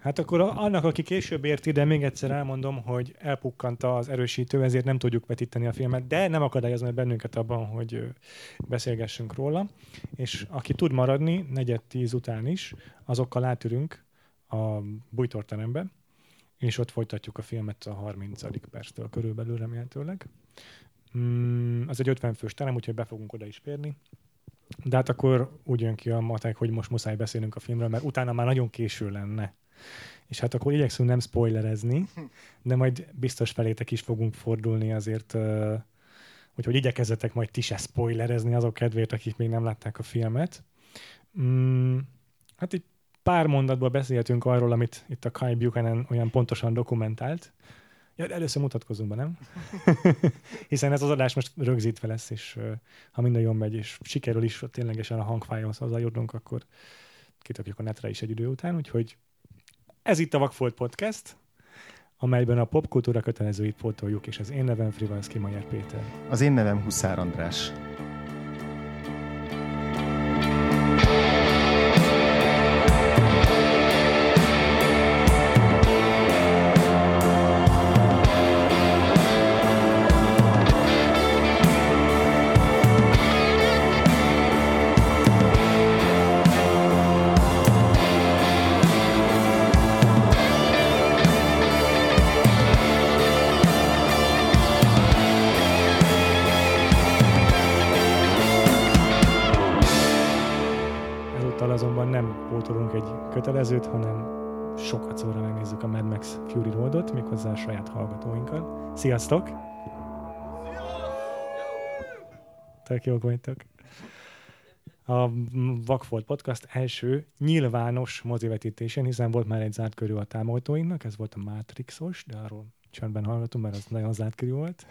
Hát akkor annak, aki később ért ide, még egyszer elmondom, hogy elpukkant az erősítő, ezért nem tudjuk vetíteni a filmet, de nem akadályozom meg bennünket abban, hogy beszélgessünk róla. És aki tud maradni, negyed tíz után is, azokkal átürünk a bújtorterembe, és ott folytatjuk a filmet a 30. perctől körülbelül remélhetőleg. Mm, az egy 50 fős terem, úgyhogy be fogunk oda is férni. De hát akkor úgy jön ki a matek, hogy most muszáj beszélnünk a filmről, mert utána már nagyon késő lenne. És hát akkor igyekszünk nem spoilerezni, de majd biztos felétek is fogunk fordulni azért, úgyhogy igyekezzetek majd ti se spoilerezni azok kedvéért, akik még nem látták a filmet. Mm, hát egy pár mondatból beszélhetünk arról, amit itt a Kai Buchanan olyan pontosan dokumentált. Ja, először mutatkozunk be, nem? Hiszen ez az adás most rögzítve lesz, és ha minden jól megy, és sikerül is ténylegesen a hangfájhoz hozzájutunk, akkor kitakjuk a netre is egy idő után, úgyhogy ez itt a Vakfolt Podcast, amelyben a popkultúra kötelezőit pótoljuk, és az én nevem Frivalszki Majer Péter. Az én nevem Huszár András. Kötelezőt, hanem sokat szóra megnézzük a Mad Max Fury Roadot, méghozzá a saját hallgatóinkkal. Sziasztok! Tök jók vagytok. A Vakfolt Podcast első nyilvános mozivetítésén, hiszen volt már egy zárt körül a támogatóinknak, ez volt a Matrixos, de arról csöndben hallgatunk, mert az nagyon zárt körül volt.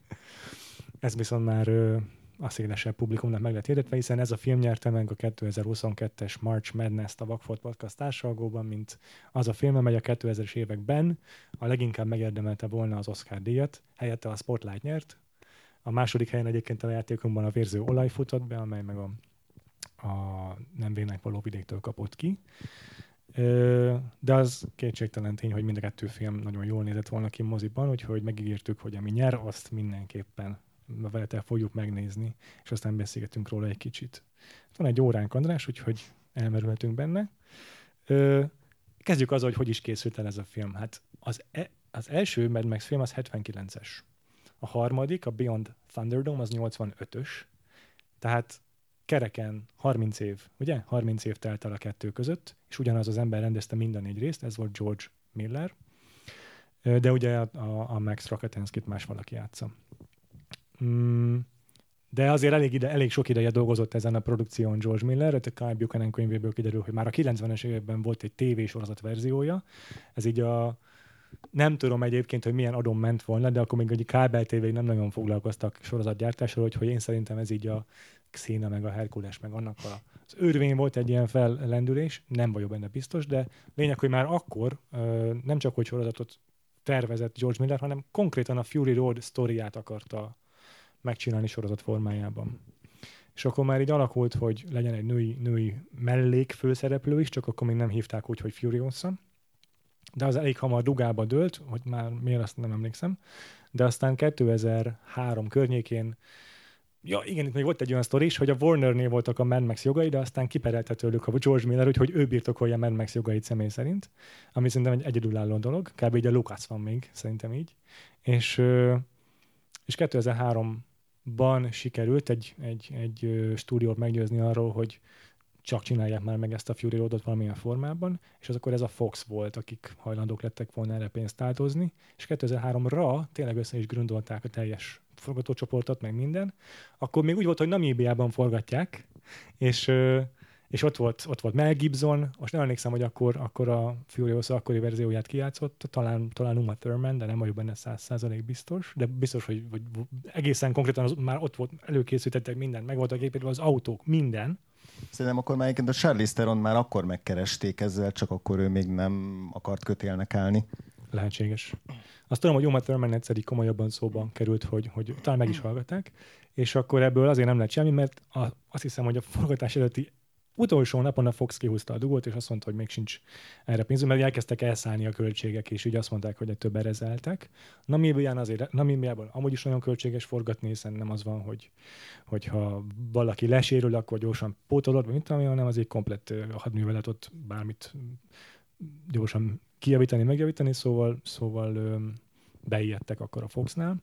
ez viszont már a szélesebb publikumnak meg lett hirdetve, hiszen ez a film nyerte meg a 2022-es March Madness-t a Vagfolt Podcast társalgóban, mint az a film, amely a 2000-es években a leginkább megérdemelte volna az Oscar díjat, helyette a Spotlight nyert. A második helyen egyébként a játékunkban a Vérző olaj futott be, amely meg a, a nem vének való vidéktől kapott ki. De az kétségtelen tény, hogy mind a kettő film nagyon jól nézett volna ki moziban, úgyhogy megígértük, hogy ami nyer, azt mindenképpen veletek fogjuk megnézni, és aztán beszélgetünk róla egy kicsit. Van egy óránk, András, úgyhogy elmerülhetünk benne. Ö, kezdjük azzal, hogy hogy is készült el ez a film. Hát az, e, az első Mad Max film az 79-es. A harmadik, a Beyond Thunderdome, az 85-ös. Tehát kereken 30 év, ugye? 30 év telt el a kettő között, és ugyanaz az ember rendezte mind a négy részt, ez volt George Miller. De ugye a, a, Max Rokatansky-t más valaki játsza. Mm, de azért elég, ide, elég sok ideje dolgozott ezen a produkción George Miller, a Kyle Buchanan könyvéből kiderül, hogy már a 90-es években volt egy tévésorozat verziója. Ez így a, nem tudom egyébként, hogy milyen adom ment volna, de akkor még egy kábel tévé nem nagyon foglalkoztak sorozatgyártással, hogy, én szerintem ez így a Xena, meg a Herkules, meg annak a, az őrvény volt egy ilyen fellendülés, nem vagyok benne biztos, de lényeg, hogy már akkor nem csak hogy sorozatot tervezett George Miller, hanem konkrétan a Fury Road sztoriát akarta megcsinálni sorozat formájában. És akkor már így alakult, hogy legyen egy női, női mellék főszereplő is, csak akkor még nem hívták úgy, hogy Furiosa. De az elég hamar dugába dőlt, hogy már miért azt nem emlékszem. De aztán 2003 környékén Ja, igen, itt még volt egy olyan sztori is, hogy a Warnernél voltak a Mad Max jogai, de aztán kiperelte tőlük a George Miller, hogy, hogy ő birtokolja a Mad Max jogait személy szerint, ami szerintem egy egyedülálló dolog, kb. így a Lucas van még, szerintem így. És, és 2003 ban sikerült egy, egy, egy stúdiót meggyőzni arról, hogy csak csinálják már meg ezt a Fury Roadot valamilyen formában, és az akkor ez a Fox volt, akik hajlandók lettek volna erre pénzt áldozni, és 2003-ra tényleg össze is grundolták a teljes forgatócsoportot, meg minden. Akkor még úgy volt, hogy Namíbiában forgatják, és és ott volt, ott volt Mel Gibson, most nem emlékszem, hogy akkor, akkor a Furiosa akkori verzióját kijátszott, talán, talán Uma Thurman, de nem vagyok benne száz százalék biztos, de biztos, hogy, hogy egészen konkrétan az, már ott volt, előkészítettek minden, meg voltak építve az autók, minden. Szerintem akkor már egyébként a Charlize Theron már akkor megkeresték ezzel, csak akkor ő még nem akart kötélnek állni. Lehetséges. Azt tudom, hogy Uma Thurman egyszer komolyabban szóban került, hogy, hogy talán meg is hallgatták, és akkor ebből azért nem lett semmi, mert a, azt hiszem, hogy a forgatás előtti utolsó napon a Fox kihúzta a dugót, és azt mondta, hogy még sincs erre pénzünk, mert elkezdtek elszállni a költségek, és így azt mondták, hogy több erezeltek. Namíbián azért, Namíbiában amúgy is nagyon költséges forgatni, hiszen nem az van, hogy hogyha valaki lesérül, akkor gyorsan pótolod, mit tudom, hanem az egy komplett hadművelet ott bármit gyorsan kijavítani, megjavítani, szóval, szóval beijedtek akkor a Foxnál.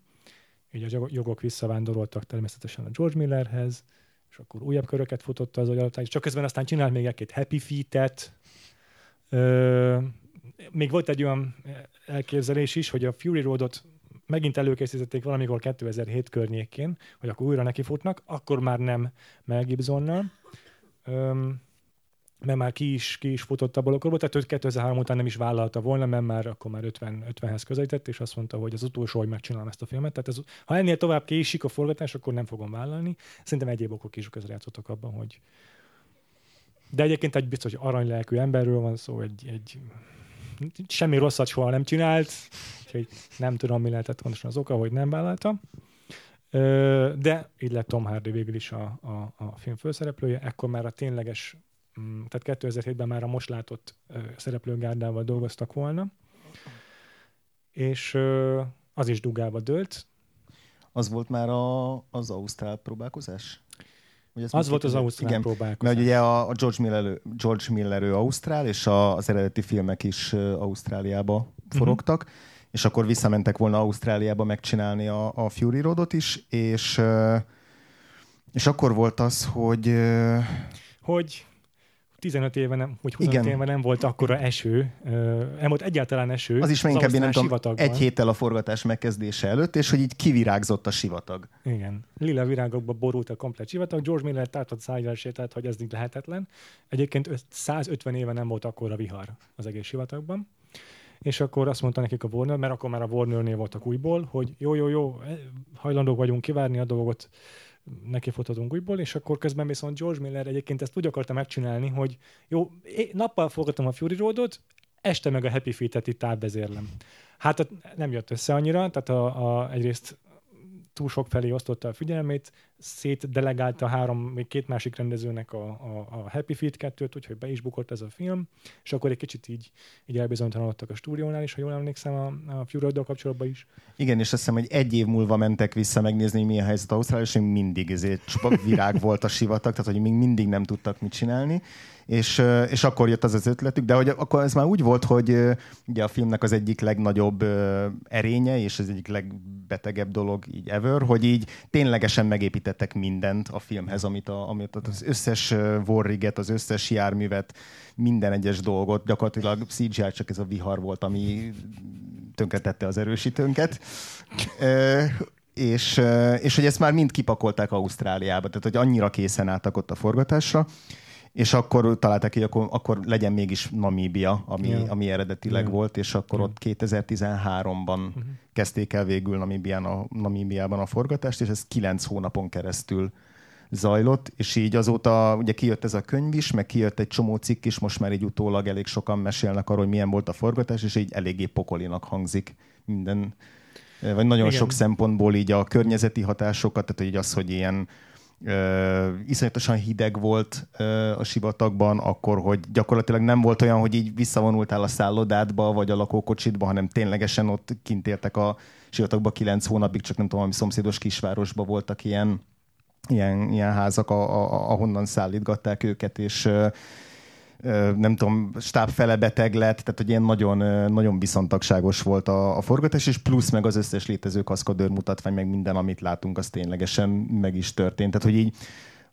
Így a jogok visszavándoroltak természetesen a George Millerhez, és akkor újabb köröket futotta az agyalapítás, csak közben aztán csinált még egy Happy Feet-et, még volt egy olyan elképzelés is, hogy a Fury Roadot megint előkészítették valamikor 2007 környékén, hogy akkor újra nekifutnak, akkor már nem Mel Gibsonnal mert már ki is, ki is futott a korból, tehát ő 2003 után nem is vállalta volna, mert már akkor már 50, 50-hez közelített, és azt mondta, hogy az utolsó, hogy megcsinálom ezt a filmet. Tehát ez, ha ennél tovább késik a forgatás, akkor nem fogom vállalni. Szerintem egyéb okok is közrejátszottak abban, hogy de egyébként egy biztos, hogy aranylelkű emberről van szó, egy, egy semmi rosszat soha nem csinált, úgyhogy nem tudom, mi lehetett pontosan az oka, hogy nem vállalta. De így lett Tom Hardy végül is a, a, a film főszereplője, ekkor már a tényleges tehát 2007-ben már a most látott szereplőgárdával dolgoztak volna, és az is dugába dőlt. Az volt már a, az Ausztrál próbálkozás? Ugye az volt az Ausztrál igen, próbálkozás. Mert ugye a, a George Miller, George Miller ő Ausztrál, és a, az eredeti filmek is Ausztráliába mhm. forogtak, uh-huh. és akkor visszamentek volna Ausztráliába megcsinálni a, a Fury Roadot is, és és akkor volt az, hogy... Hogy 15 éve nem, vagy 25 Igen. éve nem volt akkora eső, nem volt egyáltalán eső. Az is inkább nem tudom, egy héttel a forgatás megkezdése előtt, és hogy így kivirágzott a sivatag. Igen. Lila virágokba borult a komplet sivatag. George Miller tartott szájjal sétált, hogy ez így lehetetlen. Egyébként 150 éve nem volt akkora vihar az egész sivatagban. És akkor azt mondta nekik a Warner, mert akkor már a Warnernél voltak újból, hogy jó, jó, jó, hajlandók vagyunk kivárni a dolgot, neki futhatunk újból, és akkor közben viszont George Miller egyébként ezt úgy akarta megcsinálni, hogy jó, nappal forgatom a Fury Roadot, este meg a Happy Feet-et itt átvezérlem. Hát nem jött össze annyira, tehát a, a, egyrészt túl sok felé osztotta a figyelmét, szétdelegálta három, még két másik rendezőnek a, a, a Happy Feet 2-t, úgyhogy be is bukott ez a film, és akkor egy kicsit így, így elbizonytalanodtak a stúdiónál is, ha jól emlékszem a, a fury kapcsolatban is. Igen, és azt hiszem, hogy egy év múlva mentek vissza megnézni, hogy milyen helyzet Ausztrália, és még mindig ezért csupa virág volt a sivatag, tehát hogy még mindig nem tudtak mit csinálni és, és akkor jött az az ötletük, de hogy akkor ez már úgy volt, hogy ugye a filmnek az egyik legnagyobb erénye, és az egyik legbetegebb dolog így ever, hogy így ténylegesen megépítettek mindent a filmhez, amit, a, amit az összes vorriget, az összes járművet, minden egyes dolgot, gyakorlatilag CGI csak ez a vihar volt, ami tönkretette az erősítőnket. és, és hogy ezt már mind kipakolták Ausztráliába, tehát hogy annyira készen álltak ott a forgatásra, és akkor találták hogy akkor, akkor legyen mégis Namíbia, ami, ja. ami eredetileg ja. volt, és akkor ja. ott 2013-ban uh-huh. Mhm. kezdték el végül Namíbián a, Namíbiában a forgatást, és ez kilenc hónapon keresztül zajlott, és így azóta ugye kijött ez a könyv is, meg kijött egy csomó cikk is, most már így utólag elég sokan mesélnek arról, hogy milyen volt a forgatás, és így eléggé pokolinak hangzik minden, vagy nagyon Igen. sok szempontból így a környezeti hatásokat, tehát így az, hogy ilyen iszonyatosan hideg volt a sivatagban, akkor, hogy gyakorlatilag nem volt olyan, hogy így visszavonultál a szállodádba, vagy a lakókocsitba, hanem ténylegesen ott kint éltek a sivatagba kilenc hónapig, csak nem tudom, ami szomszédos kisvárosban voltak ilyen, ilyen, ilyen házak, a, a, ahonnan szállítgatták őket, és nem tudom, stáb fele beteg lett, tehát hogy ilyen nagyon, nagyon viszontagságos volt a, a forgatás, és plusz meg az összes létező kaszkadőr mutatvány, meg minden, amit látunk, az ténylegesen meg is történt. Tehát, hogy így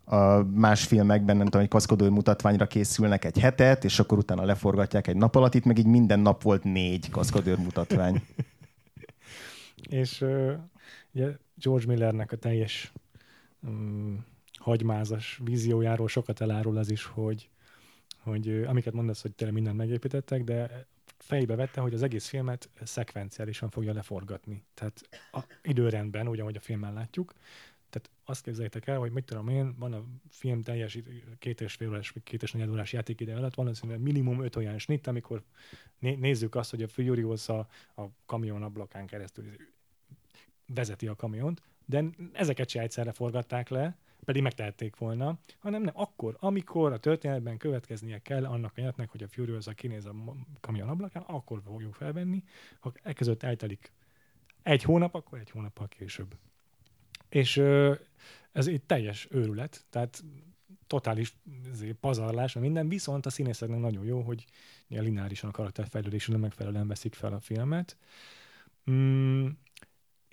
a más filmekben, nem tudom, egy kaszkadőr mutatványra készülnek egy hetet, és akkor utána leforgatják egy nap alatt, itt meg így minden nap volt négy kaszkadőr mutatvány. és ugye George Millernek a teljes um, hagymázas víziójáról sokat elárul az is, hogy hogy amiket mondasz, hogy tényleg mindent megépítettek, de fejbe vette, hogy az egész filmet szekvenciálisan fogja leforgatni. Tehát a időrendben, úgy, ahogy a filmen látjuk. Tehát azt képzeljétek el, hogy mit tudom én, van a film teljes két és fél órás, két és negyed órás játékide alatt, valószínűleg minimum öt olyan snit, amikor né- nézzük azt, hogy a Furious a, a kamion ablakán keresztül vezeti a kamiont, de ezeket se egyszerre forgatták le, pedig megtehették volna, hanem nem, akkor, amikor a történetben következnie kell annak a jelenetnek, hogy a Furiosa kinéz a kamion ablakán, akkor fogjuk felvenni. Ha elkezdett eltelik egy hónap, akkor egy hónappal később. És ez egy teljes őrület, tehát totális pazarlás, minden, viszont a színészeknek nagyon jó, hogy lineárisan a karakterfejlődésről megfelelően veszik fel a filmet. Mm,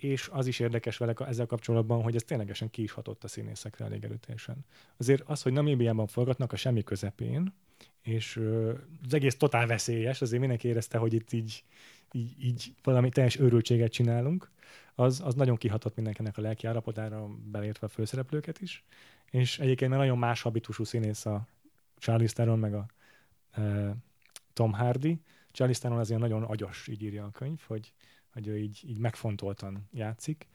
és az is érdekes vele ezzel kapcsolatban, hogy ez ténylegesen ki is hatott a színészekre elég erőteljesen. Azért az, hogy Namíbiában forgatnak a semmi közepén, és az egész totál veszélyes, azért mindenki érezte, hogy itt így, így, így valami teljes őrültséget csinálunk, az, az nagyon kihatott mindenkinek a lelki állapotára, beleértve a főszereplőket is. És egyébként nagyon más habitusú színész a Charlie Theron, meg a e, Tom Hardy. Charlie Theron azért nagyon agyas, így írja a könyv, hogy, hogy ő így, így megfontoltan játszik.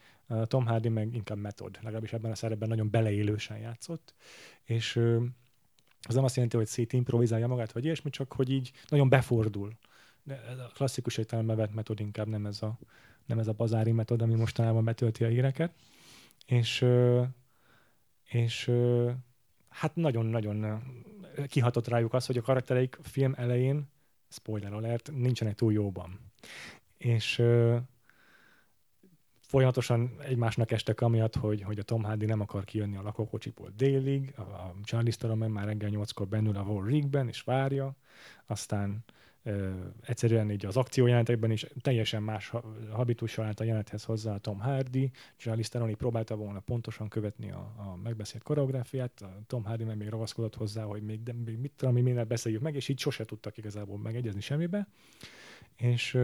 Tom Hardy meg inkább metod, legalábbis ebben a szerepben nagyon beleélősen játszott, és az nem azt jelenti, hogy szétimprovizálja magát, vagy ilyesmi, csak hogy így nagyon befordul. De ez a klasszikus értelemben vett metod inkább nem ez a, nem ez a bazári metod, ami mostanában betölti a híreket. És, és hát nagyon-nagyon kihatott rájuk az, hogy a karaktereik film elején, spoiler alert, nincsenek túl jóban. És folyamatosan egymásnak estek amiatt, hogy, hogy a Tom Hardy nem akar kijönni a lakókocsiból délig, a, a Charlie Theron már reggel nyolckor bennül a Wall Rigben, és várja, aztán egyszerűen így az akciójelentekben is teljesen más habitussal állt a jelenethez hozzá a Tom Hardy, Charlie Theron próbálta volna pontosan követni a, a megbeszélt koreográfiát, a Tom Hardy meg még ragaszkodott hozzá, hogy még, de, még mit tudom, mi mindent beszéljük meg, és így sose tudtak igazából megegyezni semmibe. És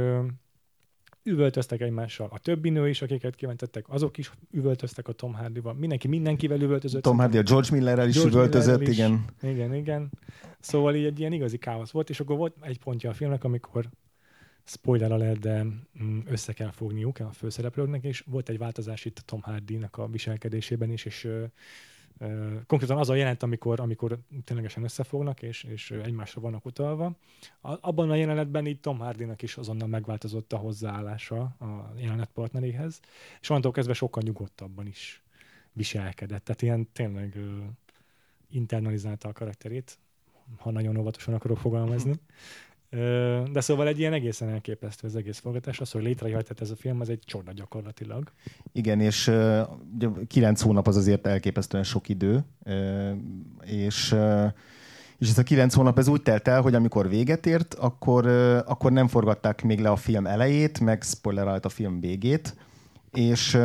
üvöltöztek egymással. A többi nő is, akiket kimentettek, azok is üvöltöztek a Tom Hardy-val. Mindenki mindenkivel üvöltözött. Tom Hardy a George Millerrel is George üvöltözött, Millerrel igen. Is. Igen, igen. Szóval így egy ilyen igazi káosz volt, és akkor volt egy pontja a filmnek, amikor spoiler alert, de mm, össze kell fogniuk a főszereplőknek, és volt egy változás itt Tom Hardy-nak a viselkedésében is, és konkrétan az a jelent, amikor, amikor ténylegesen összefognak, és, és egymásra vannak utalva. abban a jelenetben így Tom Hardy-nak is azonnal megváltozott a hozzáállása a jelenet partneréhez, és onnantól kezdve sokkal nyugodtabban is viselkedett. Tehát ilyen tényleg uh, internalizálta a karakterét, ha nagyon óvatosan akarok fogalmazni. De szóval egy ilyen egészen elképesztő az egész forgatás. Az, hogy létrejöhetett ez a film, az egy csoda gyakorlatilag. Igen, és ugye, kilenc hónap az azért elképesztően sok idő, és és ez a kilenc hónap ez úgy telt el, hogy amikor véget ért, akkor, akkor nem forgatták még le a film elejét, meg spoiler a film végét, és,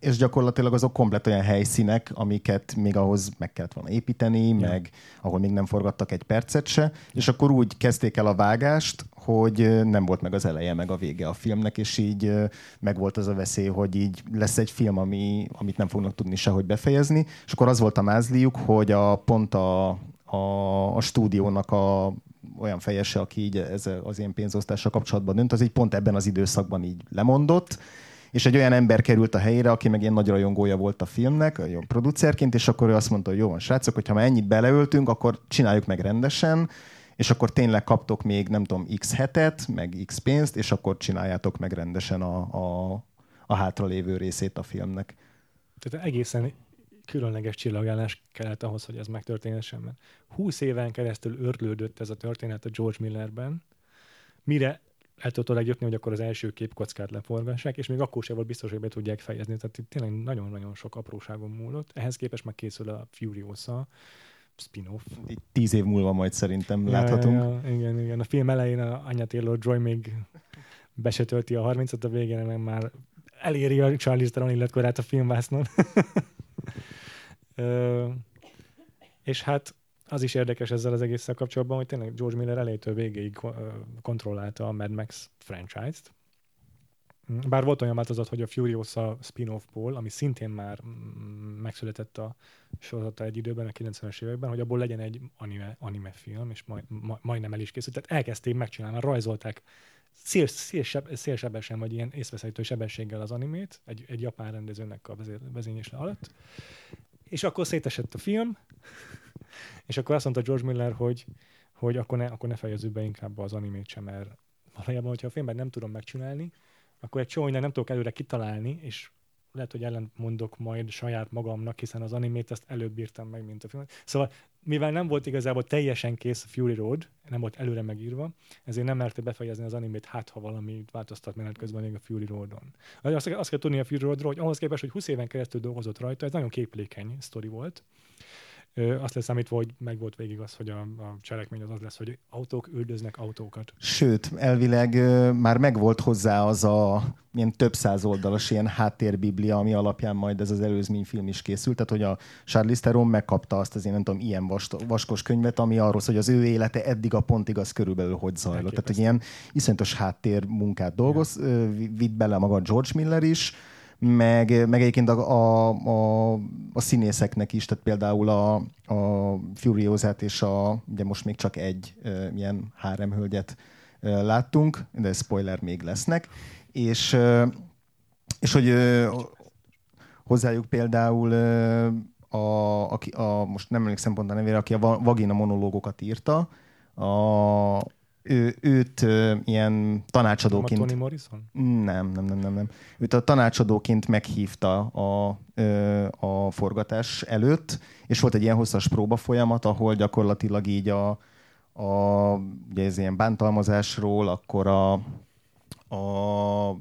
és gyakorlatilag azok komplet olyan helyszínek, amiket még ahhoz meg kellett volna építeni, ja. meg ahol még nem forgattak egy percet se, és akkor úgy kezdték el a vágást, hogy nem volt meg az eleje, meg a vége a filmnek, és így meg volt az a veszély, hogy így lesz egy film, ami, amit nem fognak tudni sehogy befejezni, és akkor az volt a mázliuk, hogy a pont a, a, a stúdiónak a olyan fejese, aki így ez az én pénzosztással kapcsolatban dönt, az így pont ebben az időszakban így lemondott, és egy olyan ember került a helyére, aki meg ilyen nagy rajongója volt a filmnek, a producerként, és akkor ő azt mondta, hogy jó van, srácok, hogyha már ennyit beleöltünk, akkor csináljuk meg rendesen, és akkor tényleg kaptok még, nem tudom, x hetet, meg x pénzt, és akkor csináljátok meg rendesen a, a, a hátralévő részét a filmnek. Tehát egészen különleges csillagállás kellett ahhoz, hogy ez megtörténhessen. Mert 20 éven keresztül örlődött ez a történet a George Millerben, mire el tudod jutni, hogy akkor az első képkockát leforgassák, és még akkor sem volt biztos, hogy be tudják fejezni. Tehát itt tényleg nagyon-nagyon sok apróságon múlott. Ehhez képest meg készül a Furiosa spin-off. Tíz év múlva majd szerintem ja, láthatunk. Ja, ja, igen, igen. A film elején a Anya Taylor-Joy még be se tölti a 30-at, a végén meg már eléri a Charlie Theron illetkorát a filmvásznon. és hát az is érdekes ezzel az egésszel kapcsolatban, hogy tényleg George Miller elejétől végéig kontrollálta a Mad Max franchise-t. Bár volt olyan változat, hogy a Furiosa spin-offból, ami szintén már megszületett a sorozata egy időben, a 90-es években, hogy abból legyen egy anime, anime film, és majd, majd, majdnem el is készült. Tehát elkezdték megcsinálni, rajzolták szél, szélseb, szélsebesen, vagy ilyen észveszejtő sebességgel az animét, egy, egy japán rendezőnek a vezényésle alatt. És akkor szétesett a film, és akkor azt mondta George Miller, hogy, hogy akkor, ne, akkor ne fejezzük be inkább az animét sem, mert valójában, hogyha a filmben nem tudom megcsinálni, akkor egy csomó nem tudok előre kitalálni, és lehet, hogy ellen mondok majd saját magamnak, hiszen az animét ezt előbb írtam meg, mint a film. Szóval, mivel nem volt igazából teljesen kész a Fury Road, nem volt előre megírva, ezért nem merte befejezni az animét, hát ha valami változtat menet közben még a Fury Roadon. Azt, azt kell tudni a Fury Roadról, hogy ahhoz képest, hogy 20 éven keresztül dolgozott rajta, ez nagyon képlékeny sztori volt, azt leszámítva, hogy meg volt végig az, hogy a, a cselekmény az az lesz, hogy autók üldöznek autókat. Sőt, elvileg már megvolt hozzá az a ilyen több száz oldalas ilyen háttérbiblia, ami alapján majd ez az előzmény film is készült. Tehát, hogy a Charlize Theron megkapta azt az én nem tudom, ilyen vast, vaskos könyvet, ami arról hogy az ő élete eddig a pontig az körülbelül hogy zajlott. Tehát, hogy ilyen iszonyatos háttérmunkát dolgoz, ja. vitt bele maga George Miller is, meg, meg egyébként a, a, a, a színészeknek is, tehát például a, a Furiózát és a, ugye most még csak egy e, ilyen háremhölgyet e, láttunk, de spoiler még lesznek, és, e, és hogy e, hozzájuk például e, a, aki, a, most nem emlékszem pont a nevére, aki a vagina monológokat írta, a, ő, őt ö, ilyen tanácsadóként... Nem a Tony Morrison? Nem, nem, nem, nem, nem. Őt a tanácsadóként meghívta a, ö, a forgatás előtt, és volt egy ilyen hosszas próba folyamat, ahol gyakorlatilag így a, a ugye ez ilyen bántalmazásról, akkor a, a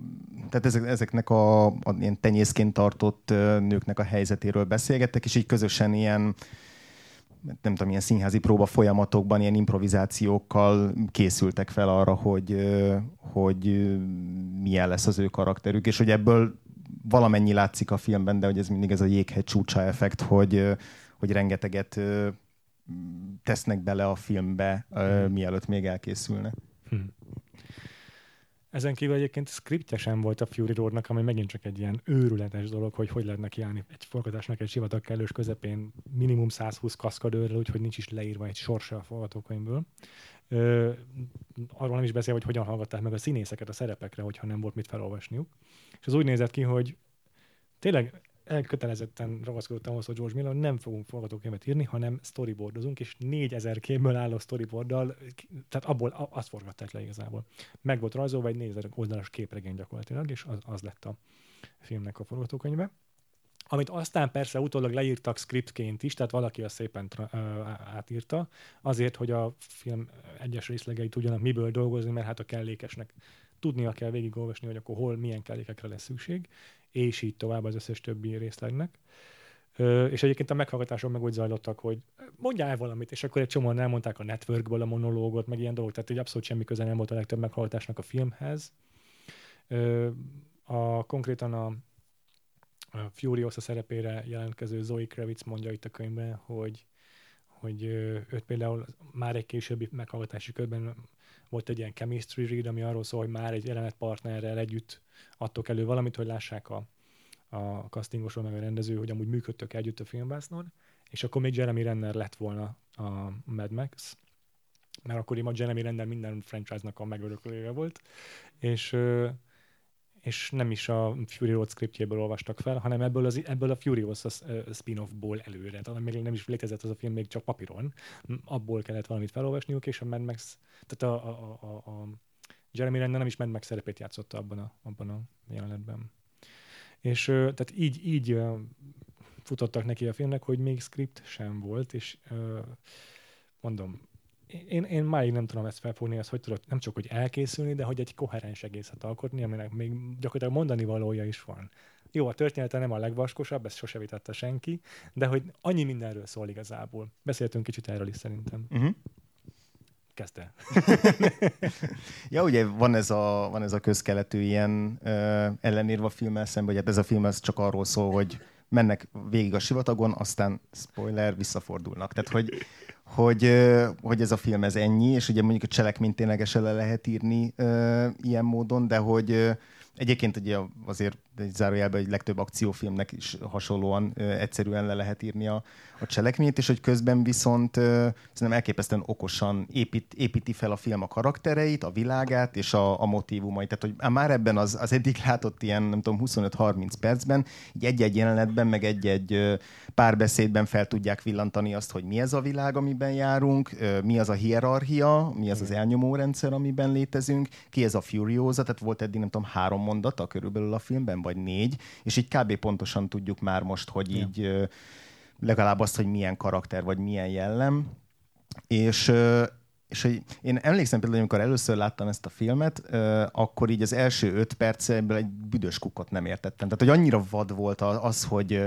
tehát ezek, ezeknek a, a ilyen tenyészként tartott nőknek a helyzetéről beszélgettek, és így közösen ilyen nem tudom, ilyen színházi próba folyamatokban, ilyen improvizációkkal készültek fel arra, hogy, hogy milyen lesz az ő karakterük, és hogy ebből valamennyi látszik a filmben, de hogy ez mindig ez a jéghegy csúcsa effekt, hogy, hogy rengeteget tesznek bele a filmbe, mielőtt még elkészülne. Hmm. Ezen kívül egyébként skriptje sem volt a Fury Roadnak, ami megint csak egy ilyen őrületes dolog, hogy hogy lehetne kiállni egy forgatásnak egy sivatag kellős közepén minimum 120 kaszkadőrrel, úgyhogy nincs is leírva egy sorsa a forgatókönyvből. Ö, arról nem is beszél, hogy hogyan hallgatták meg a színészeket a szerepekre, hogyha nem volt mit felolvasniuk. És az úgy nézett ki, hogy tényleg elkötelezetten ragaszkodott ahhoz, hogy George Miller nem fogunk forgatókönyvet írni, hanem storyboardozunk, és 4000 képből álló storyboarddal, tehát abból azt forgatták le igazából. Meg volt rajzolva egy 4000 oldalas képregény gyakorlatilag, és az, az lett a filmnek a forgatókönyve amit aztán persze utólag leírtak scriptként is, tehát valaki azt szépen tra- átírta, azért, hogy a film egyes részlegei tudjanak miből dolgozni, mert hát a kellékesnek tudnia kell végigolvasni, hogy akkor hol, milyen kellékekre lesz szükség, és így tovább az összes többi részlegnek. Ö, és egyébként a meghallgatáson meg úgy zajlottak, hogy mondjál valamit, és akkor egy csomóan elmondták a networkből a monológot, meg ilyen dolgok, tehát egy abszolút semmi köze nem volt a legtöbb meghallgatásnak a filmhez. Ö, a, konkrétan a, a Furiosa szerepére jelentkező Zoe Kravitz mondja itt a könyvben, hogy hogy őt például már egy későbbi meghallgatási körben volt egy ilyen chemistry read, ami arról szól, hogy már egy jelenet partnerrel együtt adtok elő valamit, hogy lássák a, a castingosról meg a rendező, hogy amúgy működtök együtt a filmbásznon, és akkor még Jeremy Renner lett volna a Mad Max, mert akkor a Jeremy Renner minden franchise-nak a megörökölője volt, és és nem is a Fury Road scriptjéből olvastak fel, hanem ebből, az, ebből a Furious spin-offból előre. Tehát még nem is létezett az a film még csak papíron, abból kellett valamit felolvasniuk, és a Mad Max, tehát a, a, a, a Jeremy Renner nem is Mad Max szerepét játszotta abban a, abban a jelenetben. És tehát így, így futottak neki a filmnek, hogy még script sem volt, és mondom, én, én máig nem tudom ezt felfogni, az hogy tudod nem csak hogy elkészülni, de hogy egy koherens egészet alkotni, aminek még gyakorlatilag mondani valója is van. Jó, a története nem a legvaskosabb, ezt sose vitatta senki, de hogy annyi mindenről szól igazából. Beszéltünk kicsit erről is szerintem. Uh-huh. Kezdte. ja, ugye van ez a, van ez a közkeletű ilyen ö, ellenírva filmmel szemben, hogy hát ez a film ez csak arról szól, hogy mennek végig a sivatagon, aztán spoiler, visszafordulnak. Tehát, hogy hogy, hogy ez a film ez ennyi, és ugye mondjuk a cselekményt ténylegesen le lehet írni ilyen módon, de hogy Egyébként ugye azért egy zárójelben egy legtöbb akciófilmnek is hasonlóan ö, egyszerűen le lehet írni a, a cselekményt, és hogy közben viszont ö, szerintem elképesztően okosan épít, építi fel a film a karaktereit, a világát és a, a motivumait. Tehát, hogy már ebben az, az eddig látott ilyen, nem tudom, 25-30 percben, így egy-egy jelenetben, meg egy-egy párbeszédben fel tudják villantani azt, hogy mi ez a világ, amiben járunk, ö, mi az a hierarchia, mi az az elnyomó rendszer, amiben létezünk, ki ez a Furiosa, tehát volt eddig, nem tudom, három mondata körülbelül a filmben, vagy négy, és így kb. pontosan tudjuk már most, hogy így ja. legalább azt, hogy milyen karakter, vagy milyen jellem. És, és hogy én emlékszem például, amikor először láttam ezt a filmet, akkor így az első öt percben egy büdös kukot nem értettem. Tehát, hogy annyira vad volt az, hogy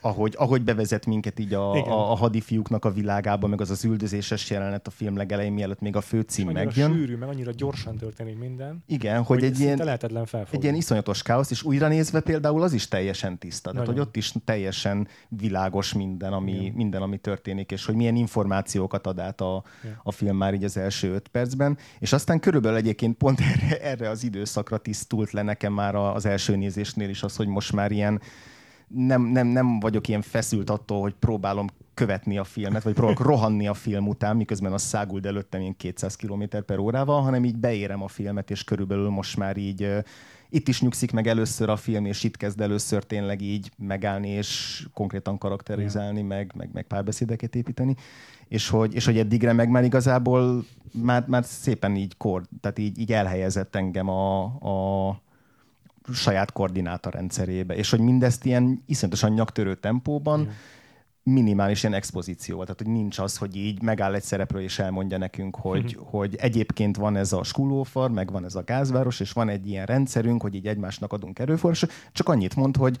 ahogy, ahogy bevezet minket így a, a, a hadifiúknak a világába, meg az az üldözéses jelenet a film legelején, mielőtt még a főcím annyira megjön. sűrű, meg annyira gyorsan történik minden. Igen, hogy, hogy egy, ilyen, lehetetlen egy ilyen iszonyatos káosz, és újra nézve például az is teljesen tiszta. Tehát, hogy ott is teljesen világos minden ami, minden, ami történik, és hogy milyen információkat ad át a, a film már így az első öt percben. És aztán körülbelül egyébként pont erre, erre az időszakra tisztult le nekem már az első nézésnél is az, hogy most már ilyen nem, nem, nem vagyok ilyen feszült attól, hogy próbálom követni a filmet, vagy próbálok rohanni a film után, miközben az száguld előttem ilyen 200 km per órával, hanem így beérem a filmet, és körülbelül most már így itt is nyugszik meg először a film, és itt kezd először tényleg így megállni, és konkrétan karakterizálni, yeah. meg, meg, meg párbeszédeket építeni. És hogy, és hogy eddigre meg már igazából már, már szépen így kor, tehát így, így elhelyezett engem a, a saját koordinátorrendszerébe, és hogy mindezt ilyen iszonyatosan nyaktörő tempóban, mm. minimális ilyen expozíció, tehát hogy nincs az, hogy így megáll egy szereplő és elmondja nekünk, hogy, mm. hogy egyébként van ez a skulófar, meg van ez a gázváros, és van egy ilyen rendszerünk, hogy így egymásnak adunk erőforrás, csak annyit mond, hogy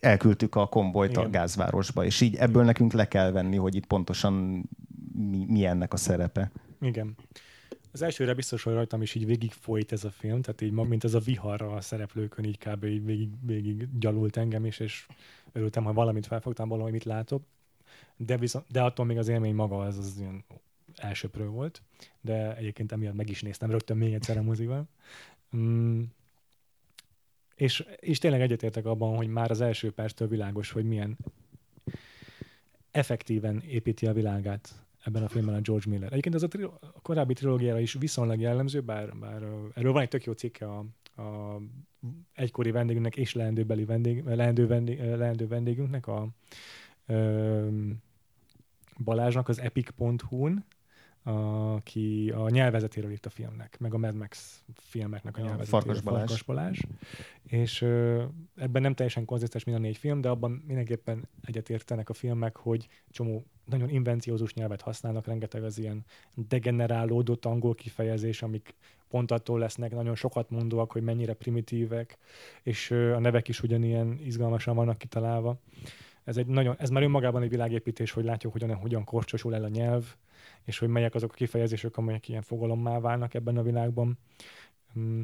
elküldtük a kombolyt Igen. a gázvárosba, és így ebből nekünk le kell venni, hogy itt pontosan mi, mi ennek a szerepe. Igen. Az elsőre biztos, hogy rajtam is így végig folyt ez a film, tehát így mint ez a viharra a szereplőkön így kb. így végig, végig gyalult engem is, és örültem, hogy valamit felfogtam, valamit látok. De, viszont, de attól még az élmény maga az, az ilyen elsőprő volt, de egyébként emiatt meg is néztem rögtön még egyszer a mozival. Mm, és, és tényleg egyetértek abban, hogy már az első perctől világos, hogy milyen effektíven építi a világát ebben a filmben a George Miller. Egyébként ez a, tri- a korábbi trilógiára is viszonylag jellemző, bár, bár erről van egy tök jó cikke a, a egykori vendégünknek és leendőbeli vendég, leendő, vendég, leendő vendégünknek, a ö, Balázsnak az epic.hu-n, aki a nyelvezetéről írt a filmnek, meg a Mad Max filmeknek a, nyelvezetéről. Farkas Balázs. Farkas Balázs. És ö, ebben nem teljesen konzisztens mind a négy film, de abban mindenképpen egyetértenek a filmek, hogy csomó nagyon invenciózus nyelvet használnak, rengeteg az ilyen degenerálódott angol kifejezés, amik pont attól lesznek nagyon sokat mondóak, hogy mennyire primitívek, és a nevek is ugyanilyen izgalmasan vannak kitalálva. Ez, egy nagyon, ez már önmagában egy világépítés, hogy látjuk, hogyan, hogyan korcsosul el a nyelv, és hogy melyek azok a kifejezések, amelyek ilyen fogalommá válnak ebben a világban. Mm.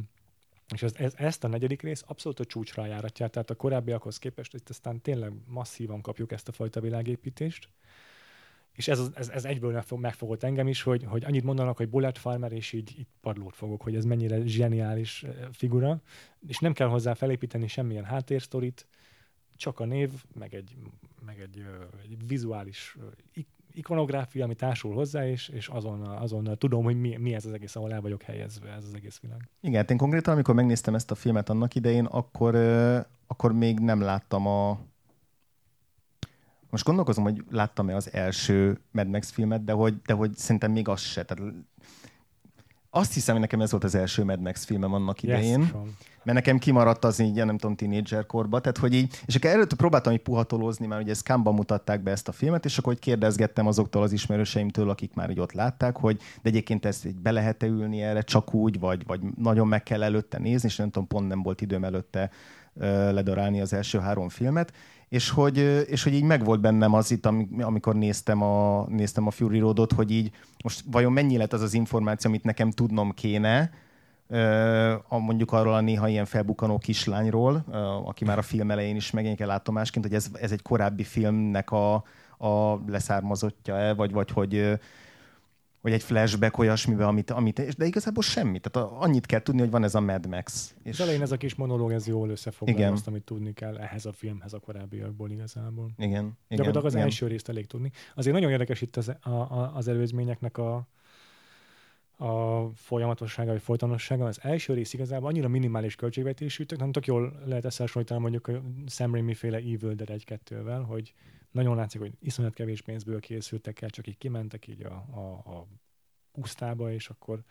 És ez, ez, ezt a negyedik rész abszolút a csúcsra járatja, tehát a korábbiakhoz képest itt aztán tényleg masszívan kapjuk ezt a fajta világépítést és ez, ez, ez egyből megfogott engem is, hogy, hogy annyit mondanak, hogy Bullet Farmer, és így, így padlót fogok, hogy ez mennyire zseniális eh, figura, és nem kell hozzá felépíteni semmilyen háttérsztorit, csak a név, meg egy, meg egy, egy vizuális ikonográfia, ami társul hozzá, és, és azonnal, azonnal tudom, hogy mi, mi ez az egész, ahol el vagyok helyezve, ez az egész világ. Igen, én konkrétan, amikor megnéztem ezt a filmet annak idején, akkor, akkor még nem láttam a, most gondolkozom, hogy láttam-e az első Mad Max filmet, de hogy, de hogy szerintem még az se. Tehát azt hiszem, hogy nekem ez volt az első Mad Max filmem annak idején. Yes, mert nekem kimaradt az így, nem tudom, tínédzser korba, tehát hogy így, és akkor előtt próbáltam így puhatolózni, mert ugye ezt Kámban mutatták be ezt a filmet, és akkor hogy kérdezgettem azoktól az ismerőseimtől, akik már így ott látták, hogy de egyébként ezt így be lehet-e ülni erre csak úgy, vagy, vagy nagyon meg kell előtte nézni, és nem tudom, pont nem volt időm előtte ledarálni az első három filmet, és hogy, és hogy így megvolt bennem az itt, amikor néztem a, néztem a Fury Roadot, hogy így most vajon mennyi lett az az információ, amit nekem tudnom kéne, a, mondjuk arról a néha ilyen felbukanó kislányról, aki már a film elején is megjelenik el látomásként, hogy ez, ez egy korábbi filmnek a, a leszármazottja-e, vagy, vagy hogy vagy egy flashback olyasmivel, amit, amit, de igazából semmi. Tehát annyit kell tudni, hogy van ez a Mad Max. És az elején ez a kis monológ, ez jól összefoglalja azt, amit tudni kell ehhez a filmhez a korábbiakból igazából. Igen. igen Gyakorlatilag az igen. első részt elég tudni. Azért nagyon érdekes itt az, a, a, az előzményeknek a, a folyamatossága vagy folytonossága. Az első rész igazából annyira minimális költségvetésű, nem tök jól lehet összehasonlítani mondjuk a Sam Raimi féle Evil Dead 1-2-vel, hogy nagyon látszik, hogy iszonyat kevés pénzből készültek el, csak így kimentek így a, a, a pusztába, és akkor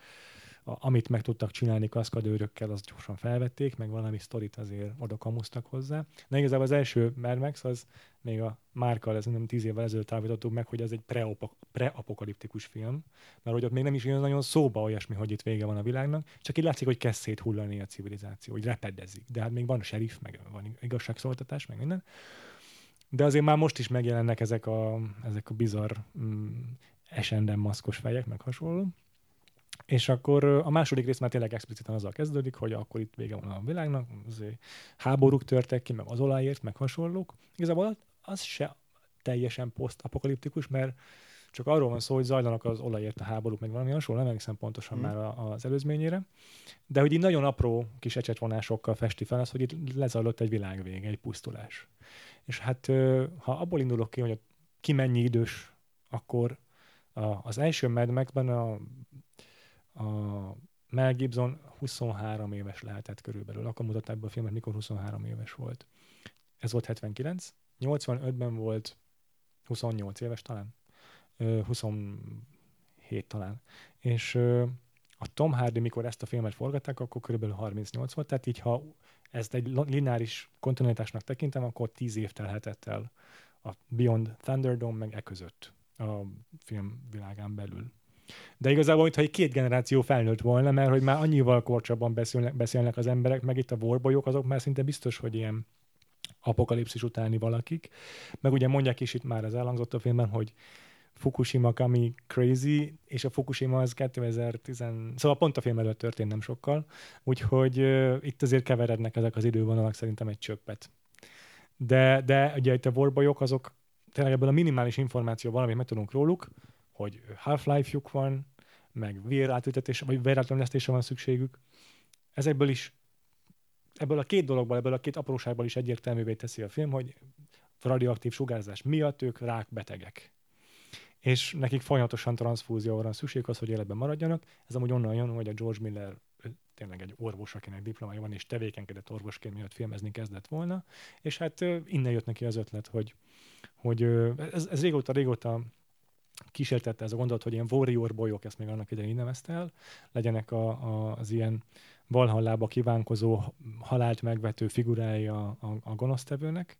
a, amit meg tudtak csinálni kaszkadőrökkel, azt gyorsan felvették, meg valami sztorit azért oda kamusztak hozzá. De igazából az első Mad az még a Márkal, ez nem tíz évvel ezelőtt állítottuk meg, hogy ez egy preapokaliptikus film, mert hogy ott még nem is jön nagyon szóba olyasmi, hogy itt vége van a világnak, csak így látszik, hogy kezd széthullani a civilizáció, hogy repedezik. De hát még van a sheriff, meg van igazságszoltatás, meg minden. De azért már most is megjelennek ezek a, ezek a bizarr mm, esenden maszkos fejek, meg hasonló. És akkor a második rész már tényleg expliciten azzal kezdődik, hogy akkor itt vége van a világnak, azért háborúk törtek ki, meg az olajért, meg hasonlók. Igazából az se teljesen posztapokaliptikus, mert csak arról van szó, hogy zajlanak az olajért a háborúk, meg valami hasonló, nem emlékszem pontosan mm. már az előzményére, de hogy így nagyon apró kis ecsetvonásokkal festi fel az, hogy itt lezajlott egy világvége, egy pusztulás. És hát ha abból indulok ki, hogy ki mennyi idős, akkor az első Mad Max-ben a, a Mel Gibson 23 éves lehetett körülbelül. Akkor mutatták be a filmet, mikor 23 éves volt. Ez volt 79. 85-ben volt 28 éves talán. 27 talán. És a Tom Hardy, mikor ezt a filmet forgatták, akkor körülbelül 38 volt, tehát így ha ezt egy lineáris kontinuitásnak tekintem, akkor 10 év telhetett el a Beyond Thunderdome meg e között a film világán belül. De igazából, mintha egy két generáció felnőtt volna, mert hogy már annyival korcsabban beszélnek, beszélnek az emberek, meg itt a vorbolyok, azok már szinte biztos, hogy ilyen apokalipszis utáni valakik. Meg ugye mondják is itt már az elhangzott a filmben, hogy Fukushima Kami Crazy, és a Fukushima az 2010, szóval pont a film előtt történt nem sokkal, úgyhogy uh, itt azért keverednek ezek az idővonalak szerintem egy csöppet. De, de ugye itt a warbolyok azok tényleg ebből a minimális információ valamit meg tudunk róluk, hogy Half-Life-juk van, meg vérátültetésre, vagy vérátültetésre van szükségük. Ezekből is, ebből a két dologból, ebből a két apróságból is egyértelművé teszi a film, hogy radioaktív sugárzás miatt ők rákbetegek. És nekik folyamatosan transfúzióra van szükség az, hogy életben maradjanak. Ez amúgy onnan jön, hogy a George Miller tényleg egy orvos, akinek diplomája van, és tevékenykedett orvosként, miatt filmezni kezdett volna, és hát innen jött neki az ötlet, hogy, hogy ez, ez régóta, régóta kísértette ez a gondolat, hogy ilyen warrior bolyok, ezt még annak idején nevezte el, legyenek a, a, az ilyen balhallába kívánkozó, halált megvető figurái a, a, a gonosztevőnek,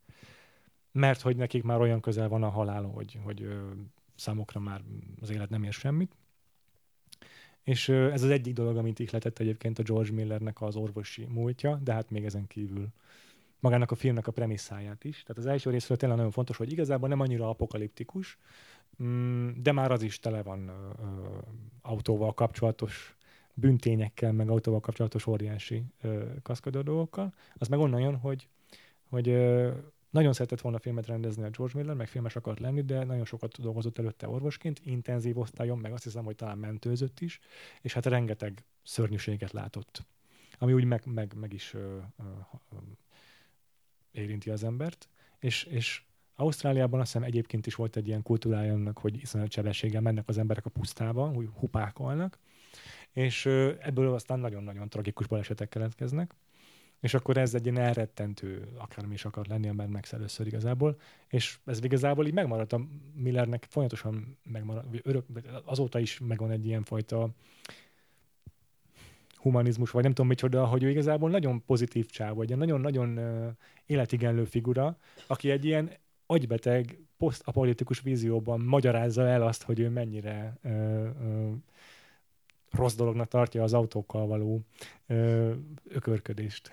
mert hogy nekik már olyan közel van a halál, hogy, hogy ö, számukra már az élet nem ér semmit. És ö, ez az egyik dolog, amit ihletett egyébként a George Millernek az orvosi múltja, de hát még ezen kívül magának a filmnek a premisszáját is. Tehát az első részről tényleg nagyon fontos, hogy igazából nem annyira apokaliptikus, mm, de már az is tele van ö, ö, autóval kapcsolatos büntényekkel, meg autóval kapcsolatos óriási kaszkadőr dolgokkal. Az meg onnan jön, hogy, hogy ö, nagyon szeretett volna filmet rendezni a George Miller, meg filmes akart lenni, de nagyon sokat dolgozott előtte orvosként, intenzív osztályon, meg azt hiszem, hogy talán mentőzött is, és hát rengeteg szörnyűséget látott, ami úgy meg, meg, meg is ö, ö, érinti az embert, és, és Ausztráliában azt hiszem egyébként is volt egy ilyen kultúrája annak, hogy iszonyat sebességgel mennek az emberek a pusztába, úgy hupákolnak, és ebből aztán nagyon-nagyon tragikus balesetek keletkeznek, és akkor ez egy ilyen elrettentő, akármi is akar lenni a Mad Max először igazából, és ez igazából így megmaradt. A Millernek folyamatosan megmaradt, örök, azóta is megvan egy ilyen fajta humanizmus, vagy nem tudom micsoda, hogy ő igazából nagyon pozitív csáv, egy nagyon-nagyon életigenlő figura, aki egy ilyen agybeteg, posztapolitikus vízióban magyarázza el azt, hogy ő mennyire uh, uh, rossz dolognak tartja az autókkal való ö, ökörködést.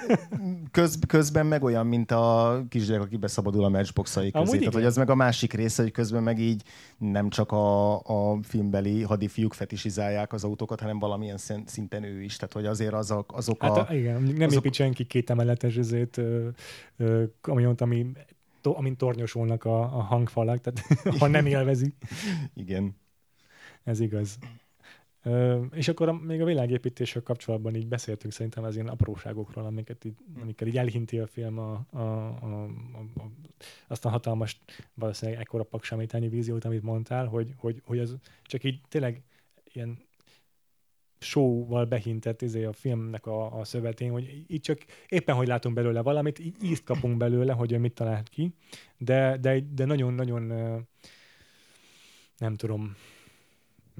Köz, közben meg olyan, mint a kisgyerek, aki beszabadul a matchboxai közé. Tehát, hogy az meg a másik része, hogy közben meg így nem csak a, a filmbeli hadifiúk fetisizálják az autókat, hanem valamilyen szinten ő is. Tehát, hogy azért azok, azok hát, a... Igen, nem azok... épít senki két emeletes ezért, kamiont, ami amint tornyosulnak a, a hangfalak, tehát ha nem élvezi. Igen. Ez igaz. Ö, és akkor a, még a világépítéssel kapcsolatban így beszéltünk szerintem az ilyen apróságokról, amiket így, amikkel így elhinti a film a, a, a, a, a, azt a hatalmas, valószínűleg ekkora paksámítányi víziót, amit mondtál, hogy, hogy, hogy az csak így tényleg ilyen showval behintett izé a filmnek a, a szövetén, hogy így csak éppen, hogy látunk belőle valamit, így ízt kapunk belőle, hogy ő mit talált ki, de, de, de nagyon-nagyon nem tudom,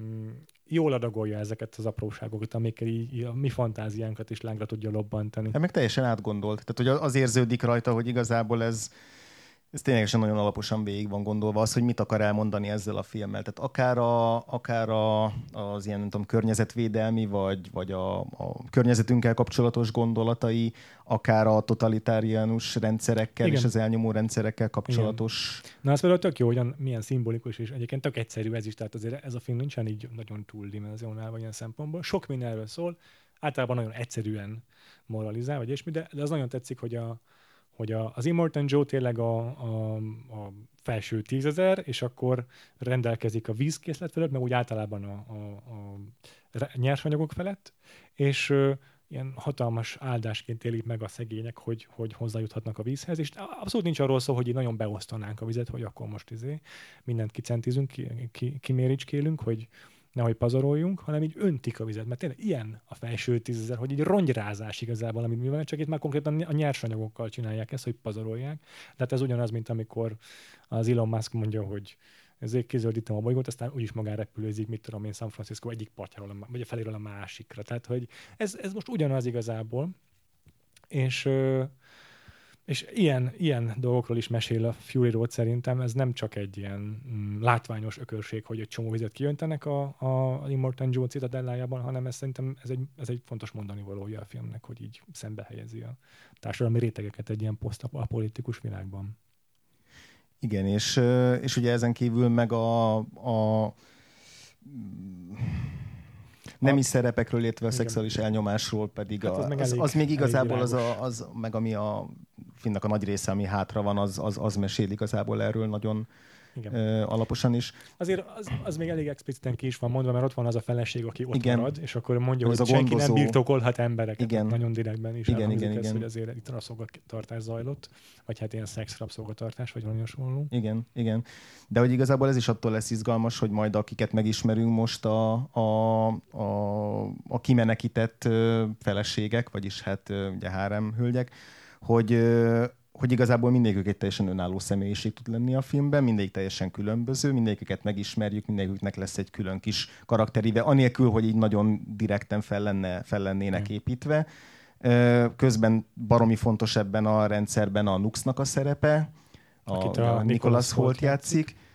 mm, jól adagolja ezeket az apróságokat, amikkel így a mi fantáziánkat is lángra tudja lobbantani. Hát meg teljesen átgondolt. Tehát, hogy az érződik rajta, hogy igazából ez, ez ténylegesen nagyon alaposan végig van gondolva az, hogy mit akar elmondani ezzel a filmmel. Tehát akár, a, akár a, az ilyen, nem tudom, környezetvédelmi, vagy, vagy a, a környezetünkkel kapcsolatos gondolatai, akár a totalitáriánus rendszerekkel Igen. és az elnyomó rendszerekkel kapcsolatos. Igen. Na, ez például tök jó, hogy milyen szimbolikus, és egyébként tök egyszerű ez is, tehát azért ez a film nincsen így nagyon túldimenzionálva ilyen szempontból. Sok mindenről szól, általában nagyon egyszerűen moralizál, vagy ilyesmi, de, de az nagyon tetszik, hogy a, hogy a, az Immortan Joe tényleg a, a, a felső tízezer, és akkor rendelkezik a vízkészlet felett, meg úgy általában a, a, a nyersanyagok felett, és ö, ilyen hatalmas áldásként élik meg a szegények, hogy, hogy hozzájuthatnak a vízhez, és abszolút nincs arról szó, hogy így nagyon beosztanánk a vizet, hogy akkor most izé mindent kicentizünk, ki, ki, kiméricskélünk, hogy, nehogy pazaroljunk, hanem így öntik a vizet. Mert tényleg ilyen a felső tízezer, hogy így rongyrázás igazából, amit művelnek, csak itt már konkrétan a nyersanyagokkal csinálják ezt, hogy pazarolják. De hát ez ugyanaz, mint amikor az Elon Musk mondja, hogy ezért kizöldítem a bolygót, aztán úgyis magán repülőzik, mit tudom én, San Francisco egyik partjáról, vagy a feléről a másikra. Tehát, hogy ez, ez most ugyanaz igazából, és és ilyen, ilyen dolgokról is mesél a Fury Road szerintem, ez nem csak egy ilyen mm, látványos ökörség, hogy egy csomó vizet kijöntenek a, a Immortan Joe citadellájában, hanem ez szerintem ez egy, ez egy fontos mondani valója a filmnek, hogy így szembe helyezi a társadalmi rétegeket egy ilyen posztapolitikus világban. Igen, és, és ugye ezen kívül meg a, a nemi szerepekről, illetve a szexuális elnyomásról pedig hát az, a, az, elég, az még igazából az, a, az, meg ami a filmnek a nagy része, ami hátra van, az, az, az mesél igazából erről nagyon igen. Ö, alaposan is. Azért az, az még elég expliciten ki is van mondva, mert ott van az a feleség, aki ott igen. marad, és akkor mondja, hogy a senki gondozó... nem birtokolhat embereket. Igen. Nagyon direktben is igen, igen, ez, igen. hogy azért itt rabszolgatartás zajlott, vagy hát ilyen szex rabszolgatartás, vagy valami hasonló. Igen, igen. De hogy igazából ez is attól lesz izgalmas, hogy majd akiket megismerünk most a, a, a, a kimenekített feleségek, vagyis hát ugye hárem hölgyek, hogy, hogy igazából mindegyikük egy teljesen önálló személyiség tud lenni a filmben, mindegyik teljesen különböző, mindegyiket megismerjük, mindegyiknek lesz egy külön kis karakteríve, anélkül, hogy így nagyon direkten fel, lenne, fel lennének mm. építve. Közben baromi fontos ebben a rendszerben a Nuxnak a szerepe, a, a, a Nicholas Holt játszik. játszik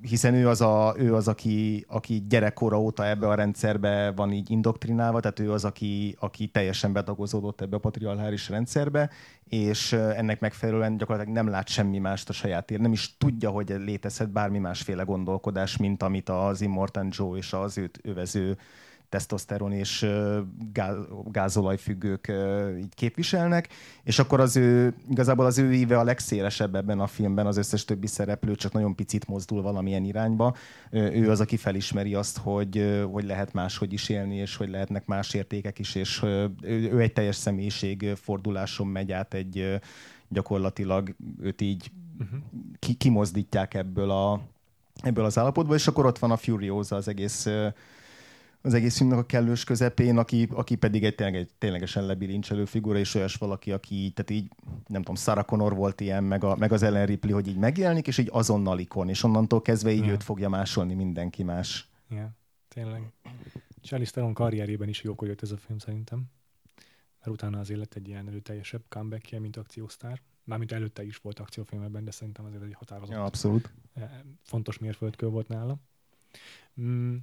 hiszen ő az, a, ő az aki, aki gyerekkora óta ebbe a rendszerbe van így indoktrinálva, tehát ő az, aki, aki teljesen betagozódott ebbe a patriarchális rendszerbe, és ennek megfelelően gyakorlatilag nem lát semmi mást a saját ér, nem is tudja, hogy létezhet bármi másféle gondolkodás, mint amit az Immortan Joe és az őt övező tesztoszteron és gázolajfüggők így képviselnek, és akkor az ő, igazából az ő íve a legszélesebb ebben a filmben, az összes többi szereplő csak nagyon picit mozdul valamilyen irányba. Ő az, aki felismeri azt, hogy, hogy lehet máshogy is élni, és hogy lehetnek más értékek is, és ő egy teljes személyiség forduláson megy át egy gyakorlatilag őt így uh-huh. ki, kimozdítják ebből a, ebből az állapotból, és akkor ott van a Furiosa, az egész az egész filmnek a kellős közepén, aki, aki pedig egy, tényleg, egy ténylegesen lebilincselő figura, és olyas valaki, aki így, tehát így, nem tudom, Sarah Connor volt ilyen, meg, a, meg az Ellen Ripley, hogy így megjelenik, és így azonnal ikon, és onnantól kezdve így yeah. őt fogja másolni mindenki más. Igen, tényleg. Charlize Theron karrierében is jókor jött ez a film szerintem. Mert utána az élet egy ilyen erőteljesebb comeback mint akciósztár. Mármint előtte is volt akciófilmekben, de szerintem azért egy határozott. Ja, abszolút. Eh, fontos mérföldkő volt nála. Mm,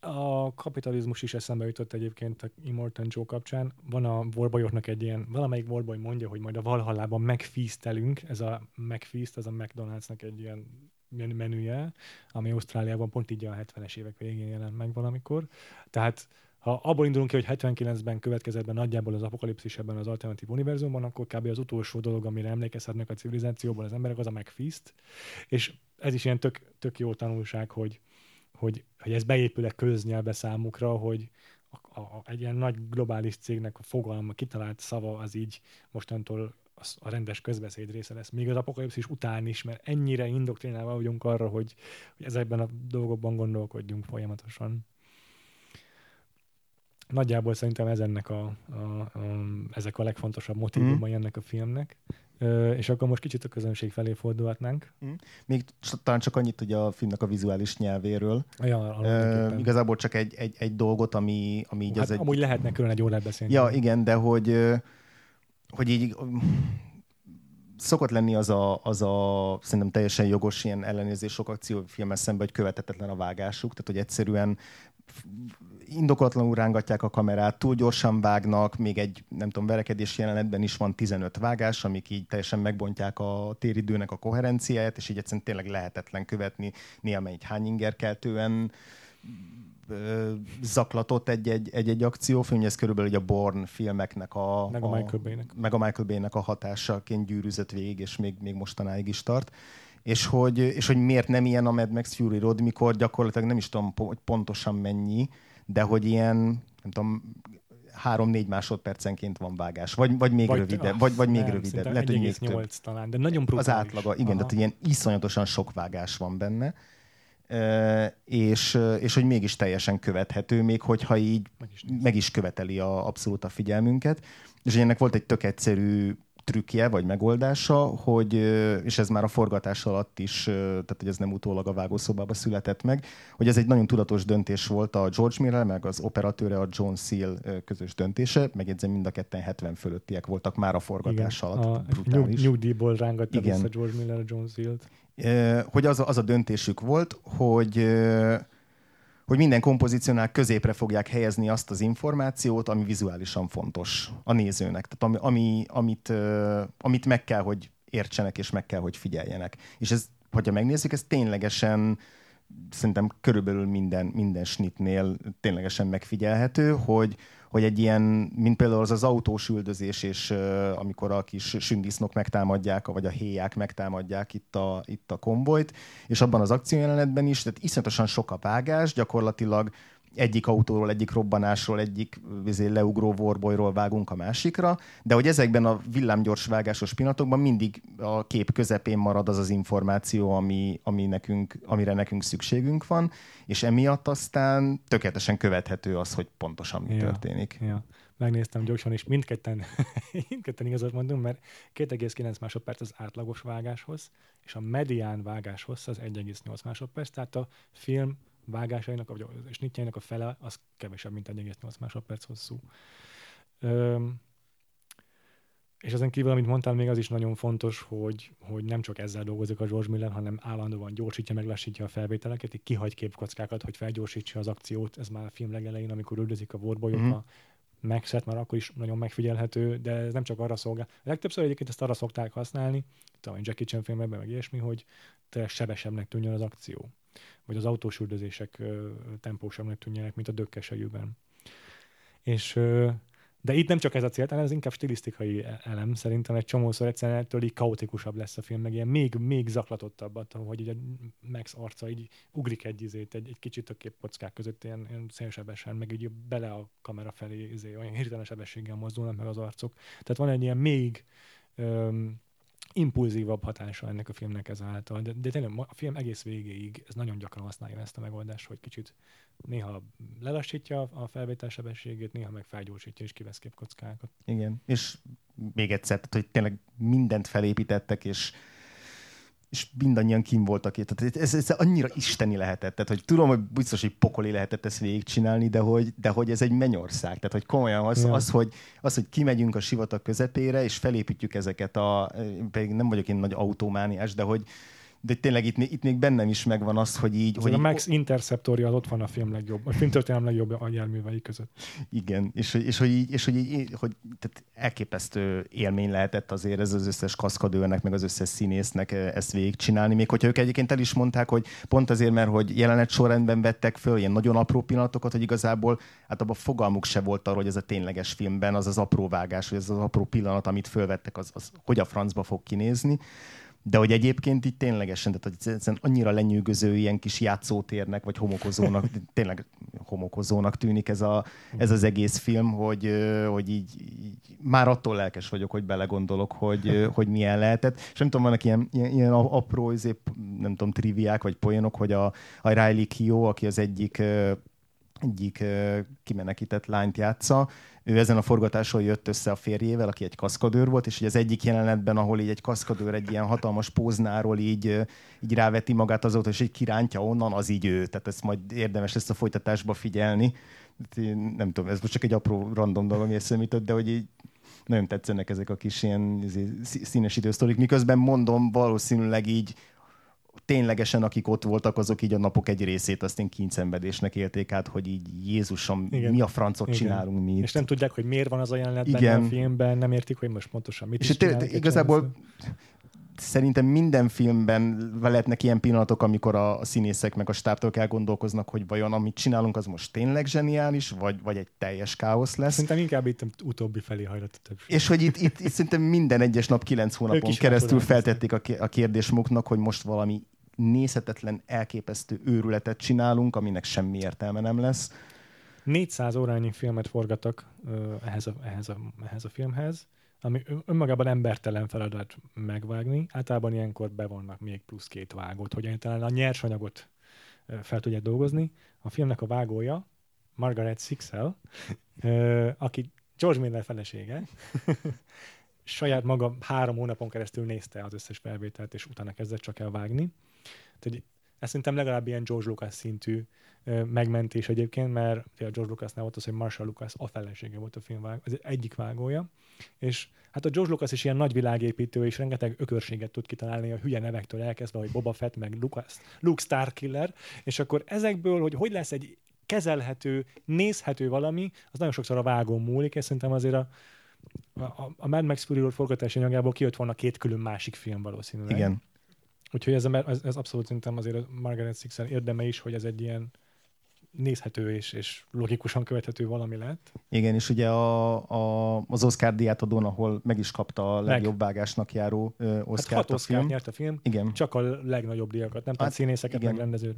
a kapitalizmus is eszembe jutott egyébként a Immortan Joe kapcsán. Van a Warboyoknak egy ilyen, valamelyik Warboy mondja, hogy majd a Valhallában megfíztelünk, ez a megfízt, az a McDonald'snak egy ilyen menüje, ami Ausztráliában pont így a 70-es évek végén jelent meg valamikor. Tehát ha abból indulunk ki, hogy 79-ben következett be nagyjából az apokalipszis ebben az alternatív univerzumban, akkor kb. az utolsó dolog, amire emlékezhetnek a civilizációban az emberek, az a megfízt. És ez is ilyen tök, tök jó tanulság, hogy hogy, hogy ez beépül-e köznyelbe számukra, hogy a, a, egy ilyen nagy globális cégnek a fogalma, kitalált szava az így mostantól az a rendes közbeszéd része lesz. Még az apokalipszis után is, mert ennyire indoktrinálva vagyunk arra, hogy, hogy ezekben a dolgokban gondolkodjunk folyamatosan. Nagyjából szerintem ez ennek a, a, a, ezek a legfontosabb motivumai mm. ennek a filmnek. És akkor most kicsit a közönség felé fordulhatnánk. Mm. Még talán csak annyit hogy a filmnek a vizuális nyelvéről. Ja, uh, igazából csak egy, egy, egy dolgot, ami, ami így hát az egy... Amúgy lehetne külön egy órát beszélni. Ja, igen, de hogy, hogy így szokott lenni az a, az a szerintem teljesen jogos ilyen ellenérzés sok akciófilmmel szemben, hogy követetetlen a vágásuk, tehát hogy egyszerűen indokolatlanul rángatják a kamerát, túl gyorsan vágnak, még egy, nem tudom, verekedés jelenetben is van 15 vágás, amik így teljesen megbontják a téridőnek a koherenciáját, és így egyszerűen tényleg lehetetlen követni néha egy hányingerkeltően zaklatott egy-egy, egy-egy akciófilm, ez körülbelül a Born filmeknek a, meg a, a Michael Bay-nek. meg a Michael Bay-nek a hatásaként gyűrűzött végig, és még, még mostanáig is tart. És hogy, és hogy miért nem ilyen a Mad Max Fury Road, mikor gyakorlatilag nem is tudom hogy pontosan mennyi, de hogy ilyen, nem tudom, három-négy másodpercenként van vágás, vagy, vagy még vagy, rövidebb, ah, vagy, vagy még nem, rövidebb. Lehet, hogy még több. talán, de nagyon brutális. Az átlaga, igen, tehát ilyen iszonyatosan sok vágás van benne és, és hogy mégis teljesen követhető, még hogyha így meg is, meg is követeli a, abszolút a figyelmünket. És ennek volt egy tök egyszerű trükkje, vagy megoldása, hogy, és ez már a forgatás alatt is, tehát hogy ez nem utólag a vágószobába született meg, hogy ez egy nagyon tudatos döntés volt a George Miller, meg az operatőre, a John Seal közös döntése, megjegyzem mind a ketten 70 fölöttiek voltak már a forgatás Igen, alatt. A nyug, nyugdíjból rángatta vissza George Miller a John Seal-t. Hogy az a, az a döntésük volt, hogy hogy minden kompozíciónál középre fogják helyezni azt az információt, ami vizuálisan fontos a nézőnek. Tehát ami, ami, amit, amit meg kell, hogy értsenek, és meg kell, hogy figyeljenek. És ez, hogyha megnézzük, ez ténylegesen szerintem körülbelül minden, minden snitnél ténylegesen megfigyelhető, hogy, hogy egy ilyen, mint például az az autós üldözés, és amikor a kis sündisznok megtámadják, vagy a héják megtámadják itt a, itt a konvojt, és abban az akciójelenetben is, tehát iszonyatosan sok a vágás, gyakorlatilag egyik autóról, egyik robbanásról, egyik vizé, leugró vorbolyról vágunk a másikra, de hogy ezekben a villámgyors vágásos pillanatokban mindig a kép közepén marad az az információ, ami, ami nekünk, amire nekünk szükségünk van, és emiatt aztán tökéletesen követhető az, hogy pontosan mi ja, történik. Ja. Megnéztem gyorsan, és mindketten, mindketten igazat mondom, mert 2,9 másodperc az átlagos vágáshoz, és a medián vágáshoz az 1,8 másodperc, tehát a film vágásainak, vagy a snitjainak a fele, az kevesebb, mint 1,8 másodperc hosszú. Üm, és ezen kívül, amit mondtál, még az is nagyon fontos, hogy, hogy nem csak ezzel dolgozik a George Miller, hanem állandóan gyorsítja, meglassítja a felvételeket, így kihagy képkockákat, hogy felgyorsítsa az akciót. Ez már a film legelején, amikor üldözik a vorbolyok mm-hmm. a Maxet, már akkor is nagyon megfigyelhető, de ez nem csak arra szolgál. A legtöbbször egyébként ezt arra szokták használni, talán Jackie Chan filmekben, meg ilyesmi, hogy te sebesebbnek tűnjön az akció vagy az autós üldözések tempósabbnak tűnjenek, mint a dökkesejűben. És de itt nem csak ez a cél, hanem ez inkább stilisztikai e-, elem. Szerintem egy csomószor egyszerűen ettől így kaotikusabb lesz a film, meg ilyen még, még zaklatottabb attól, hogy így Max arca így ugrik egy izét, egy, egy kicsit a képkockák között ilyen, ilyen szélsebesen, meg így bele a kamera felé izé, olyan hirtelen sebességgel mozdulnak meg az arcok. Tehát van egy ilyen még öm, impulzívabb hatása ennek a filmnek ezáltal. De, de tényleg a film egész végéig ez nagyon gyakran használja ezt a megoldást, hogy kicsit néha lelassítja a felvétel sebességét, néha meg felgyorsítja és kivesz képkockákat. Igen, és még egyszer, tehát, hogy tényleg mindent felépítettek, és és mindannyian kim voltak itt. Tehát ez, ez annyira isteni lehetett. Tehát, hogy tudom, hogy biztos, hogy pokoli lehetett ezt végigcsinálni, de hogy, de hogy ez egy mennyország. Tehát, hogy komolyan az, ja. az, hogy, az, hogy kimegyünk a sivatag közepére, és felépítjük ezeket a, pedig nem vagyok én nagy automániás, de hogy, de tényleg itt, itt még bennem is megvan az, hogy így... Az hogy a Max így, Interceptorja ott van a film legjobb, a filmtörténelem legjobb a járművei között. Igen, és, és hogy így, és hogy, így, hogy tehát elképesztő élmény lehetett azért ez az összes kaszkadőrnek, meg az összes színésznek eh, ezt végigcsinálni, még hogyha ők egyébként el is mondták, hogy pont azért, mert hogy jelenet sorrendben vettek föl ilyen nagyon apró pillanatokat, hogy igazából hát abban fogalmuk se volt arról, hogy ez a tényleges filmben az az apró vágás, vagy ez az apró pillanat, amit fölvettek, az, az hogy a francba fog kinézni de hogy egyébként itt ténylegesen, tehát hogy egyszerűen annyira lenyűgöző ilyen kis játszótérnek, vagy homokozónak, tényleg homokozónak tűnik ez, a, ez az egész film, hogy, hogy így, így, már attól lelkes vagyok, hogy belegondolok, hogy, hogy milyen lehetett. És nem tudom, vannak ilyen, ilyen, ilyen apró, izé, nem tudom, triviák, vagy poénok, hogy a, a Riley Kio, aki az egyik egyik kimenekített lányt játsza. Ő ezen a forgatáson jött össze a férjével, aki egy kaszkadőr volt, és az egyik jelenetben, ahol így egy kaszkadőr egy ilyen hatalmas póznáról így, így ráveti magát azóta, és egy kirántja onnan, az így ő. Tehát ezt majd érdemes ezt a folytatásba figyelni. Nem tudom, ez most csak egy apró random dolog, ami eszembe de hogy így nagyon tetszenek ezek a kis ilyen izé, színesítő sztorik, miközben mondom, valószínűleg így ténylegesen, akik ott voltak, azok így a napok egy részét azt én kincszenvedésnek élték át, hogy így Jézusom, Igen. mi a francot Igen. csinálunk mi És nem tudják, hogy miért van az a jelenet Igen. a filmben, nem értik, hogy most pontosan mit és is csinálnak. Igazából szerintem minden filmben lehetnek ilyen pillanatok, amikor a, színészek meg a stábtól elgondolkoznak, hogy vajon amit csinálunk, az most tényleg zseniális, vagy, vagy egy teljes káosz lesz. Szerintem inkább itt utóbbi felé hajlott a többség. És hogy itt, itt, itt szerintem minden egyes nap kilenc hónapon keresztül feltették a, a kérdés maguknak, hogy most valami nézhetetlen, elképesztő őrületet csinálunk, aminek semmi értelme nem lesz. 400 órányi filmet forgattak ehhez, a, ehhez, a, ehhez a filmhez, ami önmagában embertelen feladat megvágni. Általában ilyenkor bevonnak még plusz két vágót, hogy talán a nyersanyagot fel tudják dolgozni. A filmnek a vágója Margaret Sixel, aki George Miller felesége, saját maga három hónapon keresztül nézte az összes felvételt, és utána kezdett csak el vágni. Tehát, ez szerintem legalább ilyen George Lucas szintű ö, megmentés egyébként, mert a George Lucasnál volt az, hogy Marshall Lucas a felesége volt a film vág, az egyik vágója, és hát a George Lucas is ilyen nagy világépítő, és rengeteg ökörséget tud kitalálni a hülye nevektől elkezdve, hogy Boba Fett, meg Lucas, Luke Starkiller, és akkor ezekből, hogy hogy lesz egy kezelhető, nézhető valami, az nagyon sokszor a vágón múlik, és szerintem azért a, a, a Mad Max Fury Road forgatási anyagából kijött volna két külön másik film valószínűleg. Igen. Úgyhogy ez, ez, ez abszolút szerintem azért a Margaret Sixen érdeme is, hogy ez egy ilyen nézhető és, és logikusan követhető valami lett. Igen, és ugye a, a, az Oscar díját adón, ahol meg is kapta a legjobb vágásnak járó Oscar hát hat a film. nyert a film, igen. csak a legnagyobb díjakat, nem hát, tudom, színészeket, igen. meg rendezőt,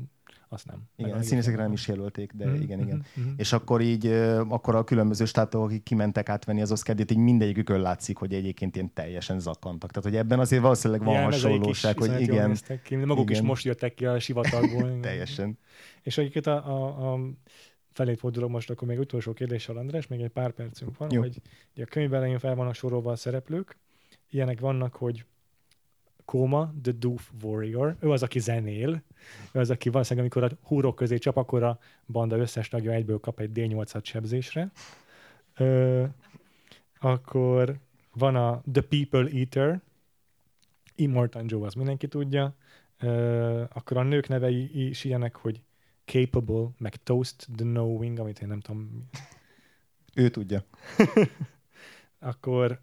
azt nem. Igen, a színészekre nem is jelölték, de mm-hmm. igen, igen. Mm-hmm. És akkor így, akkor a különböző státok, akik kimentek átvenni az díjat, így mindegyikükön látszik, hogy egyébként ilyen teljesen zakkantak. Tehát, hogy ebben azért valószínűleg van igen, hasonlóság, hogy igen. Ki. Maguk igen. is most jöttek ki a sivatagból. Teljesen. És egyébként a, a, a felé fordulok most, akkor még utolsó kérdéssel, András, még egy pár percünk van, Jó. hogy ugye a könyv elején fel vannak sorolva a szereplők, ilyenek vannak, hogy Koma, The Doof Warrior, ő az, aki zenél, ő az, aki valószínűleg, amikor a húrok közé csap, akkor a banda összes tagja egyből kap egy D8-at sebzésre. Ö, akkor van a The People Eater, Immortan Joe, az mindenki tudja. Ö, akkor a nők nevei is ilyenek, hogy Capable, meg Toast the Knowing, amit én nem tudom. Ő tudja. akkor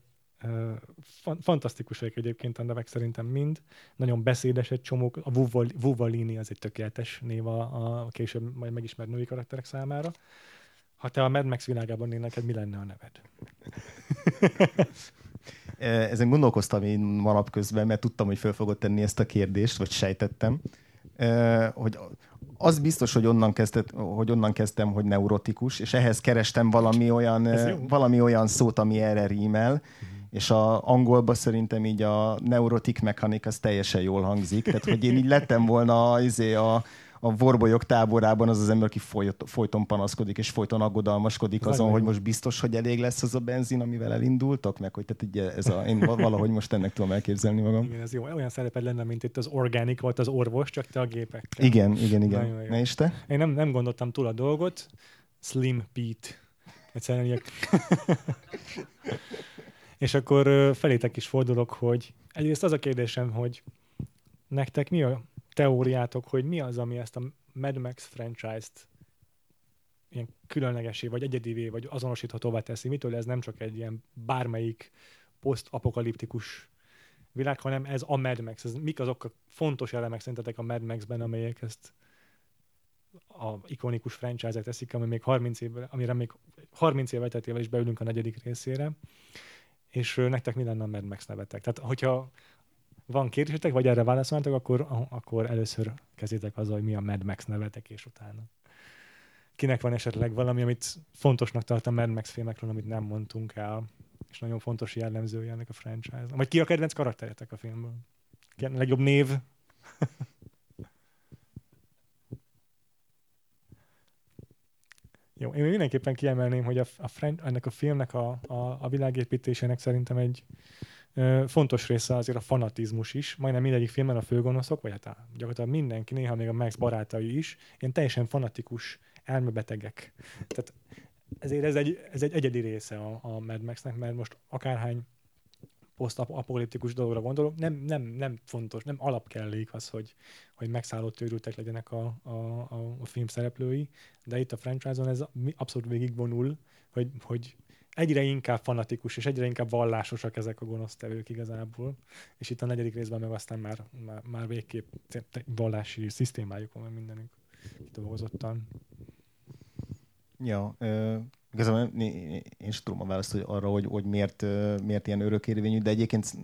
fan- fantasztikusak egyébként a nevek szerintem mind. Nagyon beszédes egy csomó. A Vuvalini az egy tökéletes név a, a később majd megismert női karakterek számára. Ha te a Mad Max világában nél neked, mi lenne a neved? Ezen gondolkoztam én manap közben, mert tudtam, hogy föl fogod tenni ezt a kérdést, vagy sejtettem, hogy az biztos, hogy onnan, kezdett, hogy onnan kezdtem, hogy neurotikus, és ehhez kerestem valami olyan, valami olyan szót, ami erre rímel, uh-huh. És a angolban szerintem így a neurotik mechanik az teljesen jól hangzik, tehát hogy én így lettem volna izé a, a vorbolyok táborában az az ember, aki folyt, folyton panaszkodik, és folyton aggodalmaskodik ez azon, hogy most biztos, hogy elég lesz az a benzin, amivel elindultak, meg hogy tehát ugye ez a, én valahogy most ennek tudom elképzelni magam. Igen, ez jó. Olyan szereped lenne, mint itt az organik volt az orvos, csak te a gépek. Igen, igen, igen. Ne is te? Én nem, nem gondoltam túl a dolgot. Slim Pete. Egyszerűen. és akkor felétek is fordulok, hogy egyrészt az a kérdésem, hogy nektek mi a teóriátok, hogy mi az, ami ezt a Mad Max franchise-t ilyen különlegesé, vagy egyedivé, vagy azonosíthatóvá teszi. Mitől ez nem csak egy ilyen bármelyik posztapokaliptikus világ, hanem ez a Mad Max. Ez, mik azok a fontos elemek szerintetek a Mad Max-ben, amelyek ezt a ikonikus franchise-et teszik, ami még 30 évvel, amire még 30 év elteltével is beülünk a negyedik részére, és nektek mi lenne a Mad Max nevetek? Tehát, hogyha van kérdésetek, vagy erre válaszolnátok, akkor, akkor először kezdjétek azzal, hogy mi a Mad Max nevetek, és utána. Kinek van esetleg valami, amit fontosnak tart a Mad Max filmekről, amit nem mondtunk el, és nagyon fontos jellemzője ennek a franchise Vagy ki a kedvenc karakteretek a filmből? Ki legjobb név? Jó, én mindenképpen kiemelném, hogy a, a French, ennek a filmnek a, a, a világépítésének szerintem egy ö, fontos része azért a fanatizmus is. Majdnem mindegyik filmben a főgonoszok, vagy hát a, gyakorlatilag mindenki, néha még a Max barátai is, ilyen teljesen fanatikus elmebetegek. Tehát ezért ez egy, ez egy egyedi része a, a Mad Max-nek, mert most akárhány posztapokaliptikus dologra gondolok, nem, nem, nem fontos, nem alapkellék az, hogy, hogy megszállott őrültek legyenek a, a, a, a film szereplői, de itt a franchise-on ez abszolút végigvonul, hogy, hogy egyre inkább fanatikus és egyre inkább vallásosak ezek a gonosztevők igazából, és itt a negyedik részben meg aztán már, már, már végképp vallási szisztémájuk van mindenük kidolgozottan. Ja, Igazából én is tudom a választ hogy arra, hogy, hogy miért, miért ilyen örökérvényű, de egyébként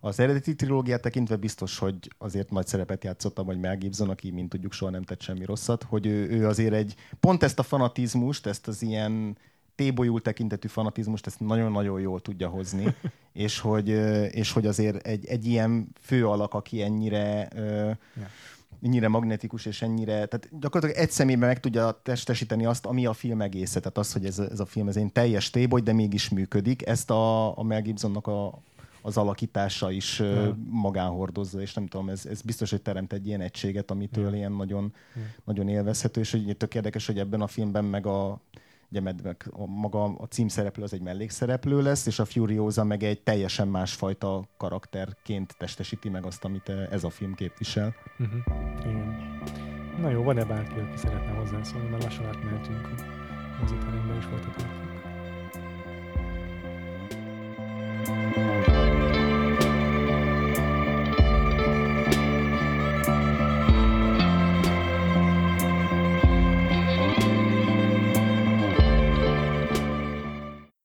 az eredeti trilógiát tekintve biztos, hogy azért nagy szerepet játszottam, vagy Mel Gibson, aki, mint tudjuk, soha nem tett semmi rosszat, hogy ő, ő azért egy, pont ezt a fanatizmust, ezt az ilyen tébolyul tekintetű fanatizmust, ezt nagyon-nagyon jól tudja hozni, és hogy, és hogy azért egy, egy ilyen fő alak, aki ennyire ja ennyire magnetikus és ennyire, tehát gyakorlatilag egy személyben meg tudja testesíteni azt, ami a film egésze. Tehát az, hogy ez, ez a film ez egy teljes téboly, de mégis működik. Ezt a, a Mel Gibsonnak a, az alakítása is ja. magán hordozza, és nem tudom, ez, ez biztos, hogy teremt egy ilyen egységet, amitől ja. ilyen nagyon, ja. nagyon élvezhető, és hogy tök érdekes, hogy ebben a filmben meg a ugye mert a maga a címszereplő az egy mellékszereplő lesz, és a Furiosa meg egy teljesen másfajta karakterként testesíti meg azt, amit ez a film képvisel. Uh-huh. Igen. Na jó, van-e bárki, aki szeretne hozzászólni, mert lassan átmehetünk a moziterembe is folytatjuk. thank you